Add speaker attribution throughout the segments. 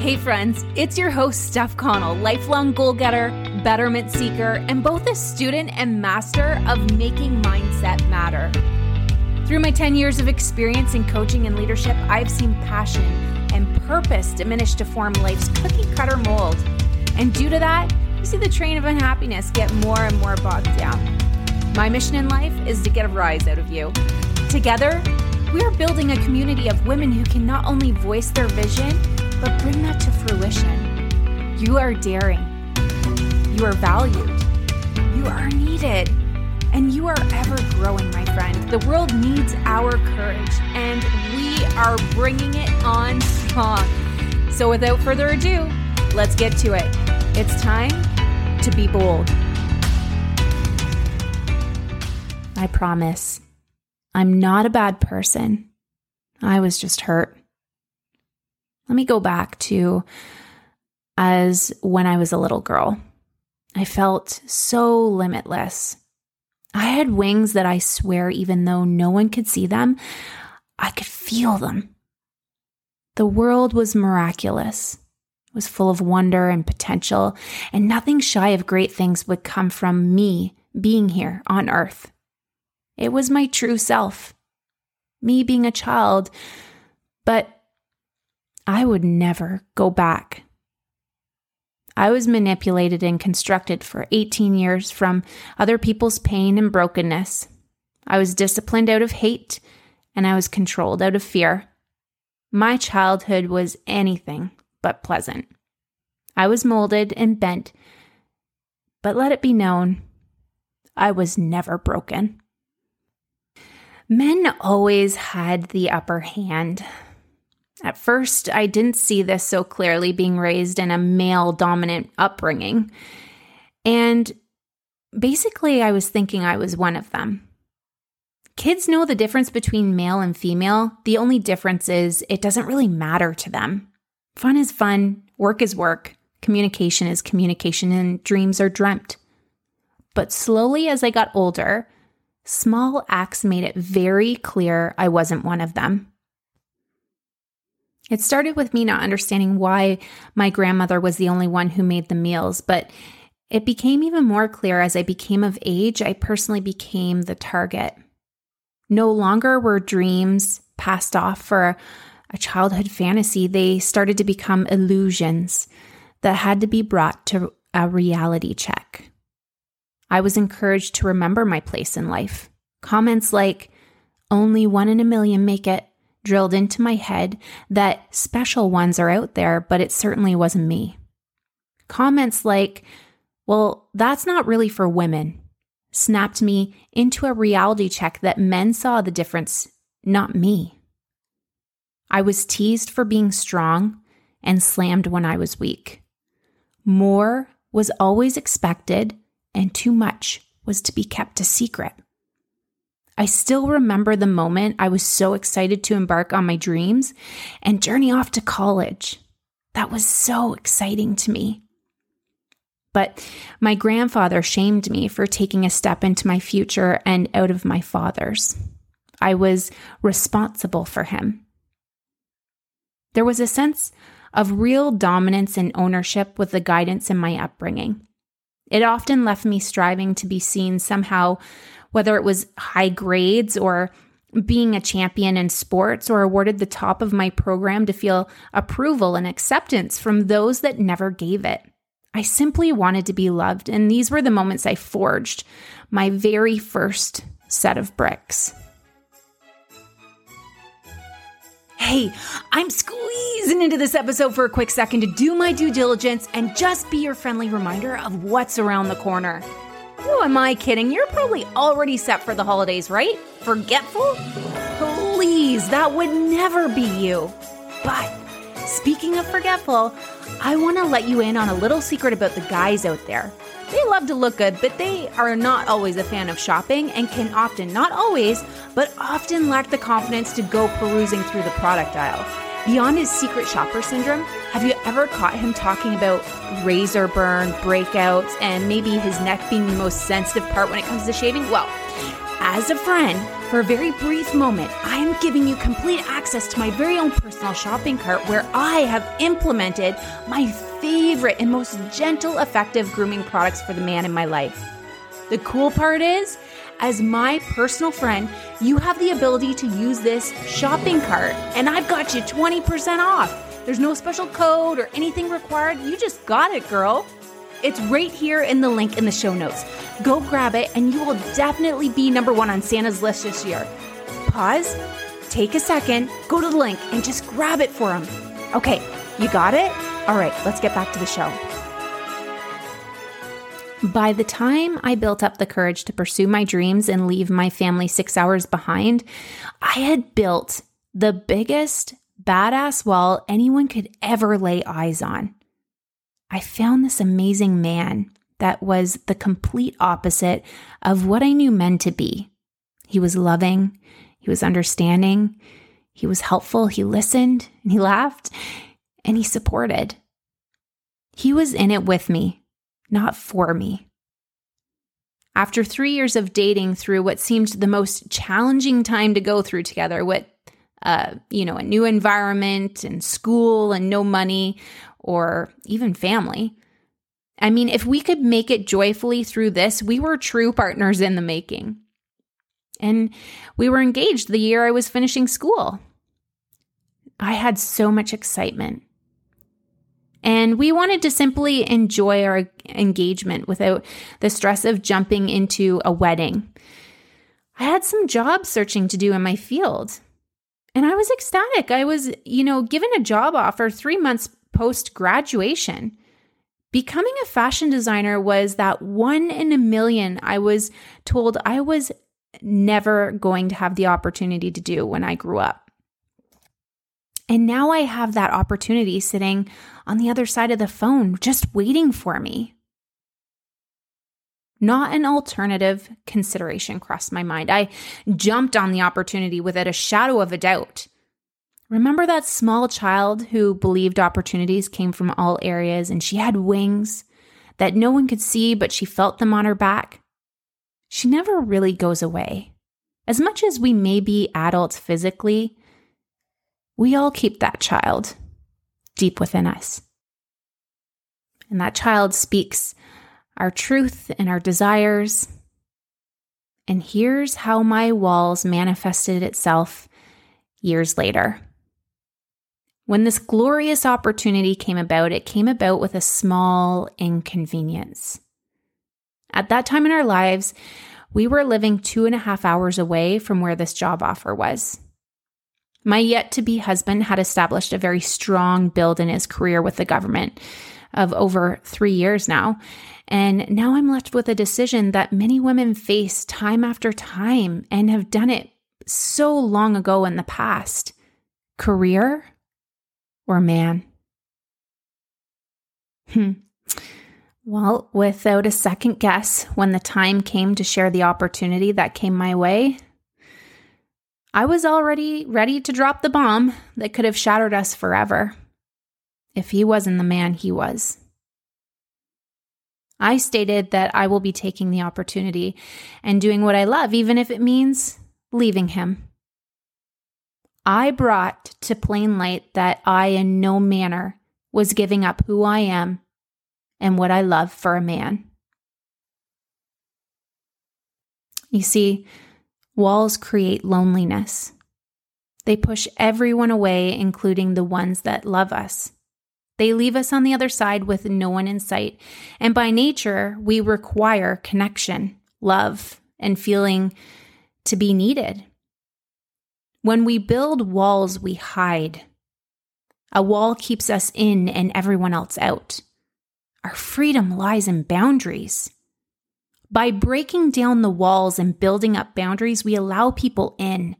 Speaker 1: Hey, friends, it's your host, Steph Connell, lifelong goal getter, betterment seeker, and both a student and master of making mindset matter. Through my 10 years of experience in coaching and leadership, I've seen passion and purpose diminish to form life's cookie cutter mold. And due to that, you see the train of unhappiness get more and more bogged down. My mission in life is to get a rise out of you. Together, we are building a community of women who can not only voice their vision, but bring that to fruition. You are daring. You are valued. You are needed. And you are ever growing, my friend. The world needs our courage, and we are bringing it on strong. So, without further ado, let's get to it. It's time to be bold. I promise. I'm not a bad person. I was just hurt. Let me go back to as when I was a little girl. I felt so limitless. I had wings that I swear, even though no one could see them, I could feel them. The world was miraculous, it was full of wonder and potential, and nothing shy of great things would come from me being here on earth. It was my true self, me being a child, but I would never go back. I was manipulated and constructed for 18 years from other people's pain and brokenness. I was disciplined out of hate and I was controlled out of fear. My childhood was anything but pleasant. I was molded and bent, but let it be known, I was never broken. Men always had the upper hand. At first, I didn't see this so clearly being raised in a male dominant upbringing. And basically, I was thinking I was one of them. Kids know the difference between male and female. The only difference is it doesn't really matter to them. Fun is fun, work is work, communication is communication, and dreams are dreamt. But slowly, as I got older, small acts made it very clear I wasn't one of them. It started with me not understanding why my grandmother was the only one who made the meals, but it became even more clear as I became of age, I personally became the target. No longer were dreams passed off for a childhood fantasy, they started to become illusions that had to be brought to a reality check. I was encouraged to remember my place in life. Comments like, only one in a million make it, drilled into my head that special ones are out there, but it certainly wasn't me. Comments like, well, that's not really for women, snapped me into a reality check that men saw the difference, not me. I was teased for being strong and slammed when I was weak. More was always expected and too much was to be kept a secret. I still remember the moment I was so excited to embark on my dreams and journey off to college. That was so exciting to me. But my grandfather shamed me for taking a step into my future and out of my father's. I was responsible for him. There was a sense of real dominance and ownership with the guidance in my upbringing. It often left me striving to be seen somehow, whether it was high grades or being a champion in sports or awarded the top of my program to feel approval and acceptance from those that never gave it. I simply wanted to be loved, and these were the moments I forged my very first set of bricks. Hey, I'm squeezing into this episode for a quick second to do my due diligence and just be your friendly reminder of what's around the corner. Who am I kidding? You're probably already set for the holidays, right? Forgetful? Please, that would never be you. But speaking of forgetful, I want to let you in on a little secret about the guys out there. They love to look good, but they are not always a fan of shopping and can often, not always, but often lack the confidence to go perusing through the product aisle. Beyond his secret shopper syndrome, have you ever caught him talking about razor burn, breakouts, and maybe his neck being the most sensitive part when it comes to shaving? Well, as a friend, for a very brief moment, I am giving you complete access to my very own personal shopping cart where I have implemented my favorite and most gentle, effective grooming products for the man in my life. The cool part is, as my personal friend, you have the ability to use this shopping cart, and I've got you 20% off. There's no special code or anything required. You just got it, girl. It's right here in the link in the show notes. Go grab it, and you will definitely be number one on Santa's list this year. Pause, take a second, go to the link, and just grab it for him. Okay, you got it? All right, let's get back to the show. By the time I built up the courage to pursue my dreams and leave my family six hours behind, I had built the biggest badass wall anyone could ever lay eyes on. I found this amazing man that was the complete opposite of what I knew men to be. He was loving, he was understanding, he was helpful, he listened, and he laughed, and he supported. He was in it with me not for me. After three years of dating through what seemed the most challenging time to go through together, with uh, you know, a new environment and school and no money or even family. I mean, if we could make it joyfully through this, we were true partners in the making. And we were engaged the year I was finishing school. I had so much excitement. And we wanted to simply enjoy our engagement without the stress of jumping into a wedding. I had some job searching to do in my field. And I was ecstatic. I was, you know, given a job offer three months post graduation. Becoming a fashion designer was that one in a million I was told I was never going to have the opportunity to do when I grew up. And now I have that opportunity sitting on the other side of the phone, just waiting for me. Not an alternative consideration crossed my mind. I jumped on the opportunity without a shadow of a doubt. Remember that small child who believed opportunities came from all areas and she had wings that no one could see, but she felt them on her back? She never really goes away. As much as we may be adults physically, we all keep that child deep within us. And that child speaks our truth and our desires. And here's how my walls manifested itself years later. When this glorious opportunity came about, it came about with a small inconvenience. At that time in our lives, we were living two and a half hours away from where this job offer was. My yet to be husband had established a very strong build in his career with the government of over three years now. And now I'm left with a decision that many women face time after time and have done it so long ago in the past career or man? Hmm. Well, without a second guess, when the time came to share the opportunity that came my way, I was already ready to drop the bomb that could have shattered us forever if he wasn't the man he was. I stated that I will be taking the opportunity and doing what I love, even if it means leaving him. I brought to plain light that I, in no manner, was giving up who I am and what I love for a man. You see, Walls create loneliness. They push everyone away, including the ones that love us. They leave us on the other side with no one in sight. And by nature, we require connection, love, and feeling to be needed. When we build walls, we hide. A wall keeps us in and everyone else out. Our freedom lies in boundaries. By breaking down the walls and building up boundaries, we allow people in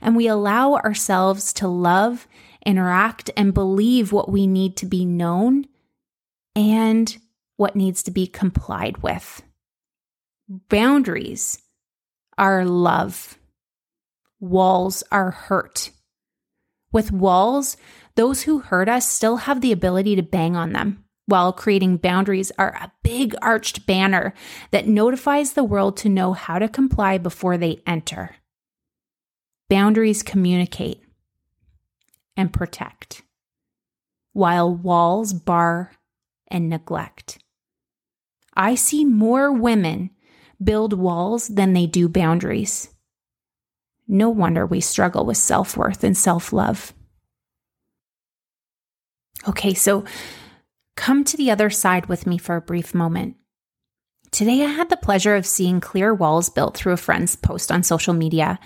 Speaker 1: and we allow ourselves to love, interact, and believe what we need to be known and what needs to be complied with. Boundaries are love, walls are hurt. With walls, those who hurt us still have the ability to bang on them while creating boundaries are a big arched banner that notifies the world to know how to comply before they enter. Boundaries communicate and protect, while walls bar and neglect. I see more women build walls than they do boundaries. No wonder we struggle with self worth and self love. Okay, so come to the other side with me for a brief moment. Today, I had the pleasure of seeing clear walls built through a friend's post on social media.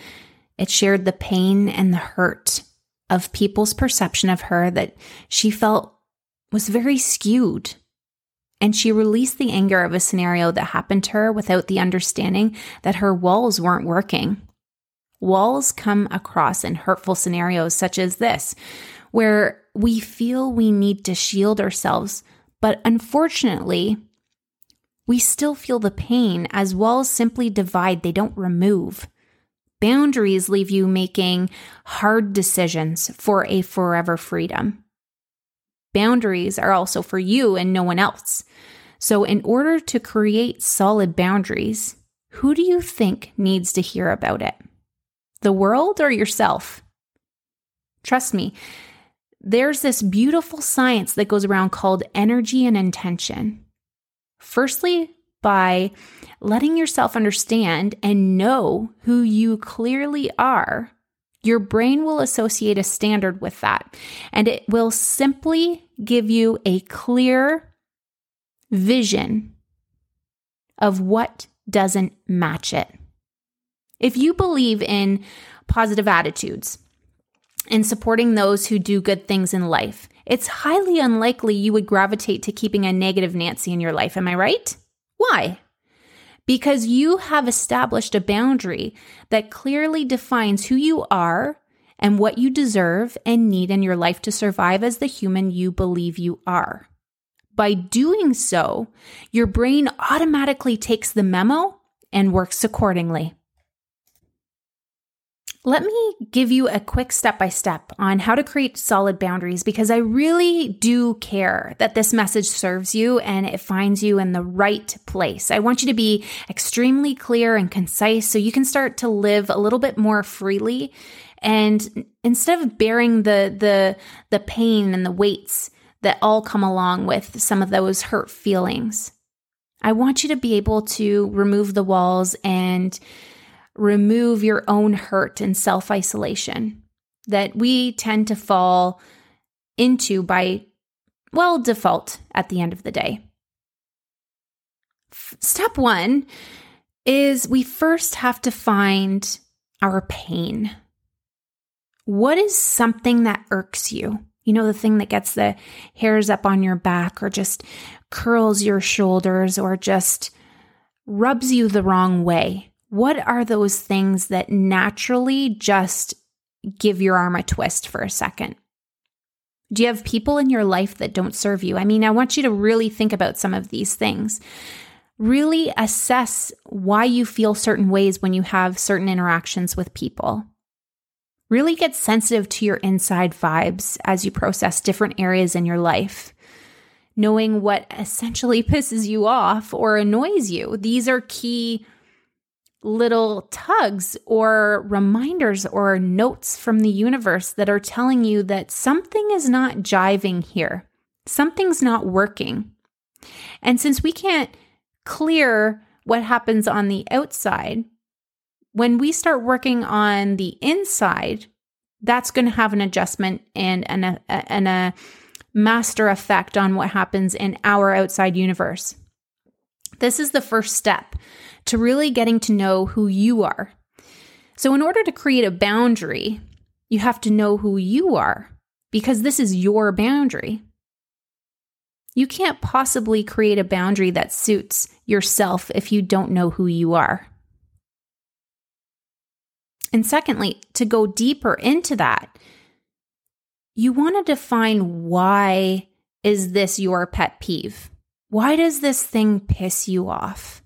Speaker 1: It shared the pain and the hurt of people's perception of her that she felt was very skewed. And she released the anger of a scenario that happened to her without the understanding that her walls weren't working. Walls come across in hurtful scenarios such as this, where we feel we need to shield ourselves, but unfortunately, we still feel the pain as walls simply divide, they don't remove. Boundaries leave you making hard decisions for a forever freedom. Boundaries are also for you and no one else. So, in order to create solid boundaries, who do you think needs to hear about it? The world or yourself? Trust me, there's this beautiful science that goes around called energy and intention. Firstly, by letting yourself understand and know who you clearly are, your brain will associate a standard with that. And it will simply give you a clear vision of what doesn't match it. If you believe in positive attitudes and supporting those who do good things in life, it's highly unlikely you would gravitate to keeping a negative Nancy in your life. Am I right? Why? Because you have established a boundary that clearly defines who you are and what you deserve and need in your life to survive as the human you believe you are. By doing so, your brain automatically takes the memo and works accordingly. Let me give you a quick step by step on how to create solid boundaries because I really do care that this message serves you and it finds you in the right place. I want you to be extremely clear and concise so you can start to live a little bit more freely and instead of bearing the the the pain and the weights that all come along with some of those hurt feelings. I want you to be able to remove the walls and remove your own hurt and self isolation that we tend to fall into by, well, default at the end of the day. Step one is we first have to find our pain. What is something that irks you? You know, the thing that gets the hairs up on your back or just curls your shoulders or just rubs you the wrong way. What are those things that naturally just give your arm a twist for a second? Do you have people in your life that don't serve you? I mean, I want you to really think about some of these things. Really assess why you feel certain ways when you have certain interactions with people. Really get sensitive to your inside vibes as you process different areas in your life. Knowing what essentially pisses you off or annoys you. These are key little tugs or reminders or notes from the universe that are telling you that something is not jiving here, something's not working. And since we can't clear what happens on the outside, when we start working on the inside, that's going to have an adjustment and an, a, and a master effect on what happens in our outside universe. This is the first step to really getting to know who you are. So, in order to create a boundary, you have to know who you are because this is your boundary. You can't possibly create a boundary that suits yourself if you don't know who you are. And secondly, to go deeper into that, you want to define why is this your pet peeve? Why does this thing piss you off?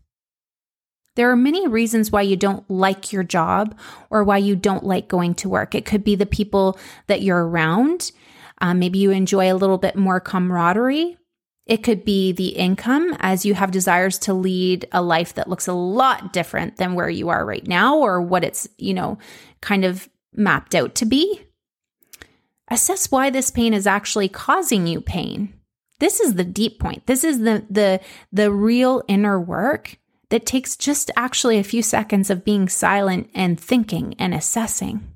Speaker 1: There are many reasons why you don't like your job or why you don't like going to work. It could be the people that you're around. Um, maybe you enjoy a little bit more camaraderie. It could be the income as you have desires to lead a life that looks a lot different than where you are right now or what it's, you know, kind of mapped out to be. Assess why this pain is actually causing you pain. This is the deep point. This is the the the real inner work that takes just actually a few seconds of being silent and thinking and assessing.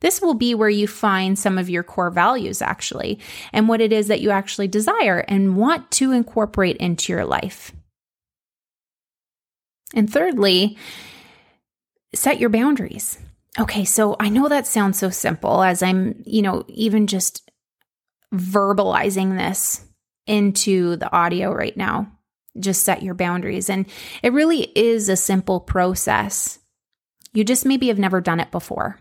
Speaker 1: This will be where you find some of your core values, actually, and what it is that you actually desire and want to incorporate into your life. And thirdly, set your boundaries. Okay, so I know that sounds so simple as I'm, you know, even just verbalizing this into the audio right now. Just set your boundaries. And it really is a simple process. You just maybe have never done it before.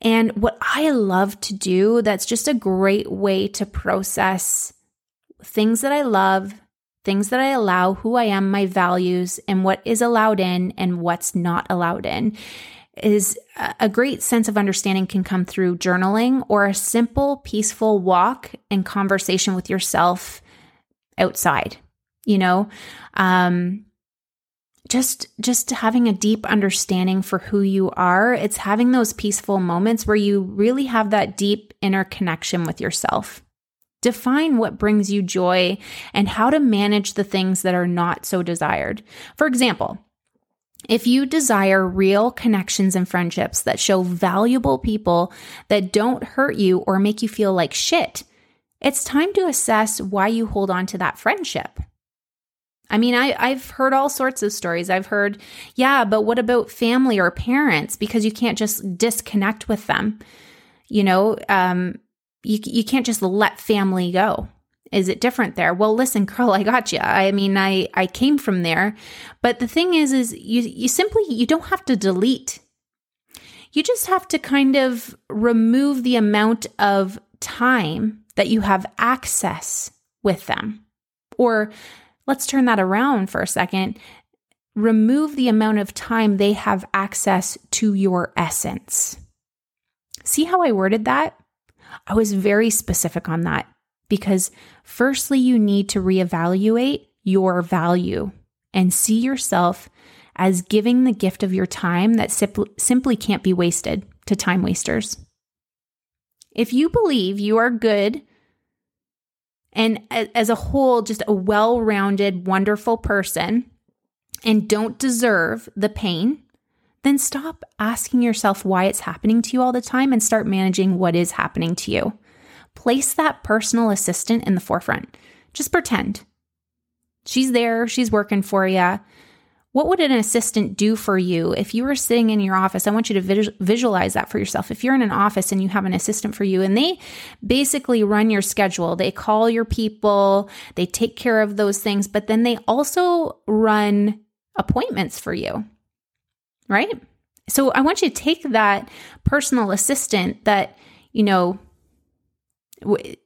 Speaker 1: And what I love to do, that's just a great way to process things that I love, things that I allow, who I am, my values, and what is allowed in and what's not allowed in. Is a great sense of understanding can come through journaling or a simple, peaceful walk and conversation with yourself outside. You know, um, just just having a deep understanding for who you are. It's having those peaceful moments where you really have that deep inner connection with yourself. Define what brings you joy and how to manage the things that are not so desired. For example if you desire real connections and friendships that show valuable people that don't hurt you or make you feel like shit it's time to assess why you hold on to that friendship I mean, I, I've heard all sorts of stories. I've heard, yeah, but what about family or parents? Because you can't just disconnect with them. You know, um, you, you can't just let family go. Is it different there? Well, listen, girl, I got you. I mean, I, I came from there. But the thing is, is you, you simply, you don't have to delete. You just have to kind of remove the amount of time that you have access with them or Let's turn that around for a second. Remove the amount of time they have access to your essence. See how I worded that? I was very specific on that because, firstly, you need to reevaluate your value and see yourself as giving the gift of your time that simply can't be wasted to time wasters. If you believe you are good and as a whole, just a well rounded, wonderful person and don't deserve the pain, then stop asking yourself why it's happening to you all the time and start managing what is happening to you. Place that personal assistant in the forefront. Just pretend. She's there, she's working for you. What would an assistant do for you if you were sitting in your office? I want you to visualize that for yourself. If you're in an office and you have an assistant for you and they basically run your schedule, they call your people, they take care of those things, but then they also run appointments for you, right? So I want you to take that personal assistant that, you know,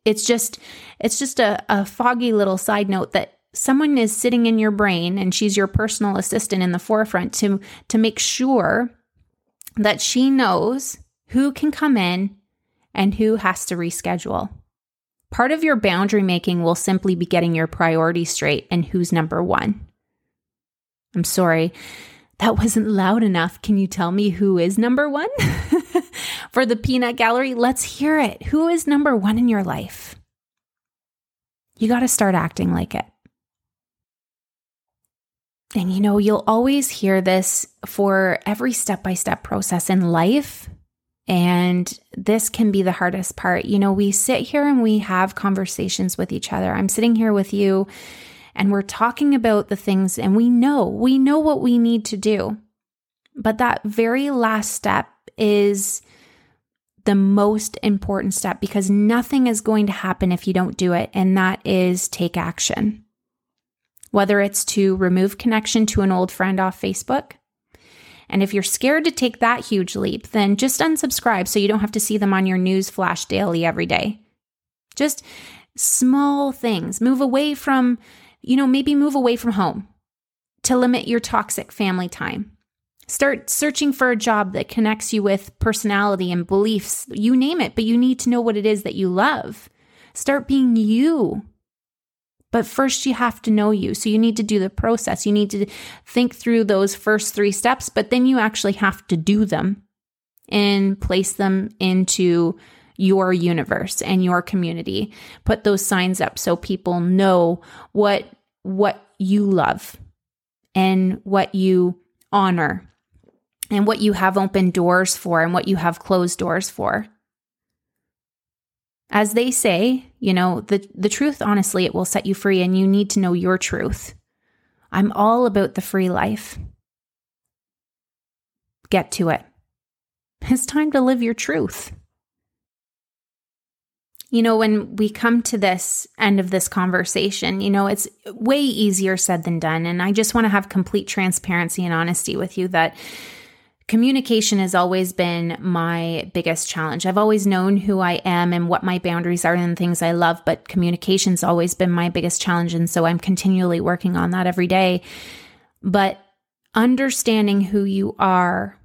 Speaker 1: it's just it's just a, a foggy little side note that someone is sitting in your brain and she's your personal assistant in the forefront to to make sure that she knows who can come in and who has to reschedule. Part of your boundary making will simply be getting your priorities straight and who's number 1. I'm sorry. That wasn't loud enough. Can you tell me who is number 1? For the peanut gallery, let's hear it. Who is number 1 in your life? You got to start acting like it. And you know, you'll always hear this for every step by step process in life. And this can be the hardest part. You know, we sit here and we have conversations with each other. I'm sitting here with you and we're talking about the things, and we know, we know what we need to do. But that very last step is the most important step because nothing is going to happen if you don't do it. And that is take action whether it's to remove connection to an old friend off Facebook. And if you're scared to take that huge leap, then just unsubscribe so you don't have to see them on your news flash daily every day. Just small things. Move away from, you know, maybe move away from home to limit your toxic family time. Start searching for a job that connects you with personality and beliefs. You name it, but you need to know what it is that you love. Start being you But first, you have to know you. So you need to do the process. You need to think through those first three steps, but then you actually have to do them and place them into your universe and your community. Put those signs up so people know what what you love and what you honor and what you have open doors for and what you have closed doors for. As they say, you know, the the truth honestly it will set you free and you need to know your truth. I'm all about the free life. Get to it. It's time to live your truth. You know, when we come to this end of this conversation, you know, it's way easier said than done. And I just want to have complete transparency and honesty with you that communication has always been my biggest challenge. I've always known who I am and what my boundaries are and things I love, but communication's always been my biggest challenge. And so I'm continually working on that every day. But understanding who you are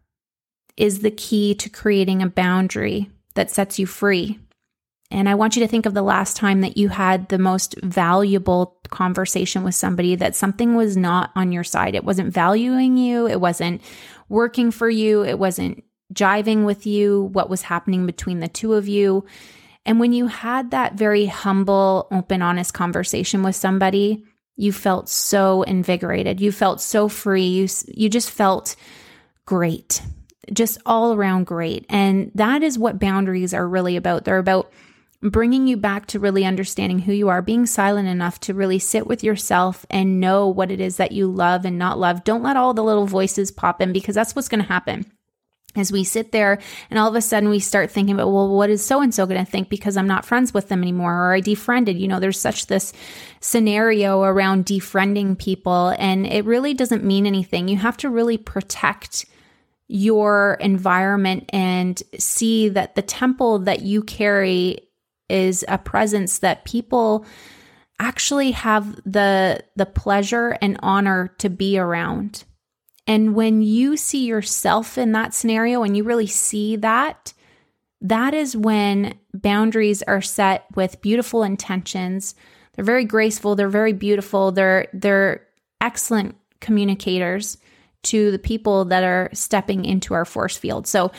Speaker 1: is the key to creating a boundary that sets you free. And I want you to think of the last time that you had the most valuable conversation with somebody that something was not on your side. It wasn't valuing you, it wasn't working for you, it wasn't jiving with you, what was happening between the two of you. And when you had that very humble, open, honest conversation with somebody, you felt so invigorated. You felt so free. You, you just felt great, just all around great. And that is what boundaries are really about. They're about bringing you back to really understanding who you are, being silent enough to really sit with yourself and know what it is that you love and not love. Don't let all the little voices pop in because that's what's going to happen. As we sit there and all of a sudden we start thinking about, well, what is so and so going to think because I'm not friends with them anymore or I defriended? You know, there's such this scenario around defriending people and it really doesn't mean anything. You have to really protect your environment and see that the temple that you carry is a presence that people actually have the the pleasure and honor to be around. And when you see yourself in that scenario and you really see that, that is when boundaries are set with beautiful intentions. They're very graceful, they're very beautiful, they're they're excellent communicators to the people that are stepping into our force field. So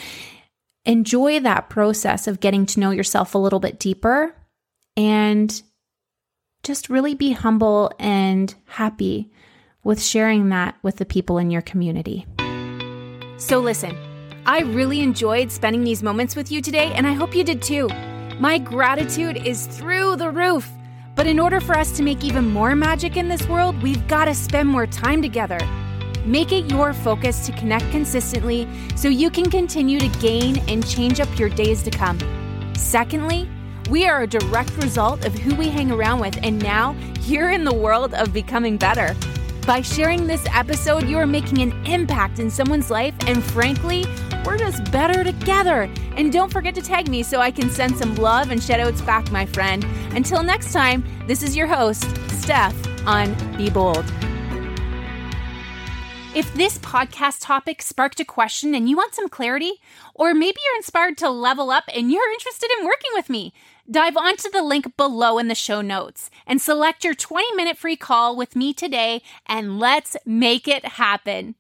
Speaker 1: enjoy that process of getting to know yourself a little bit deeper and just really be humble and happy with sharing that with the people in your community.
Speaker 2: So, listen, I really enjoyed spending these moments with you today, and I hope you did too. My gratitude is through the roof. But in order for us to make even more magic in this world, we've got to spend more time together. Make it your focus to connect consistently so you can continue to gain and change up your days to come. Secondly, we are a direct result of who we hang around with, and now you're in the world of becoming better. By sharing this episode, you are making an impact in someone's life, and frankly, we're just better together. And don't forget to tag me so I can send some love and shoutouts back, my friend. Until next time, this is your host, Steph, on Be Bold. If this podcast topic sparked a question and you want some clarity, or maybe you're inspired to level up and you're interested in working with me, dive onto the link below in the show notes and select your 20 minute free call with me today and let's make it happen.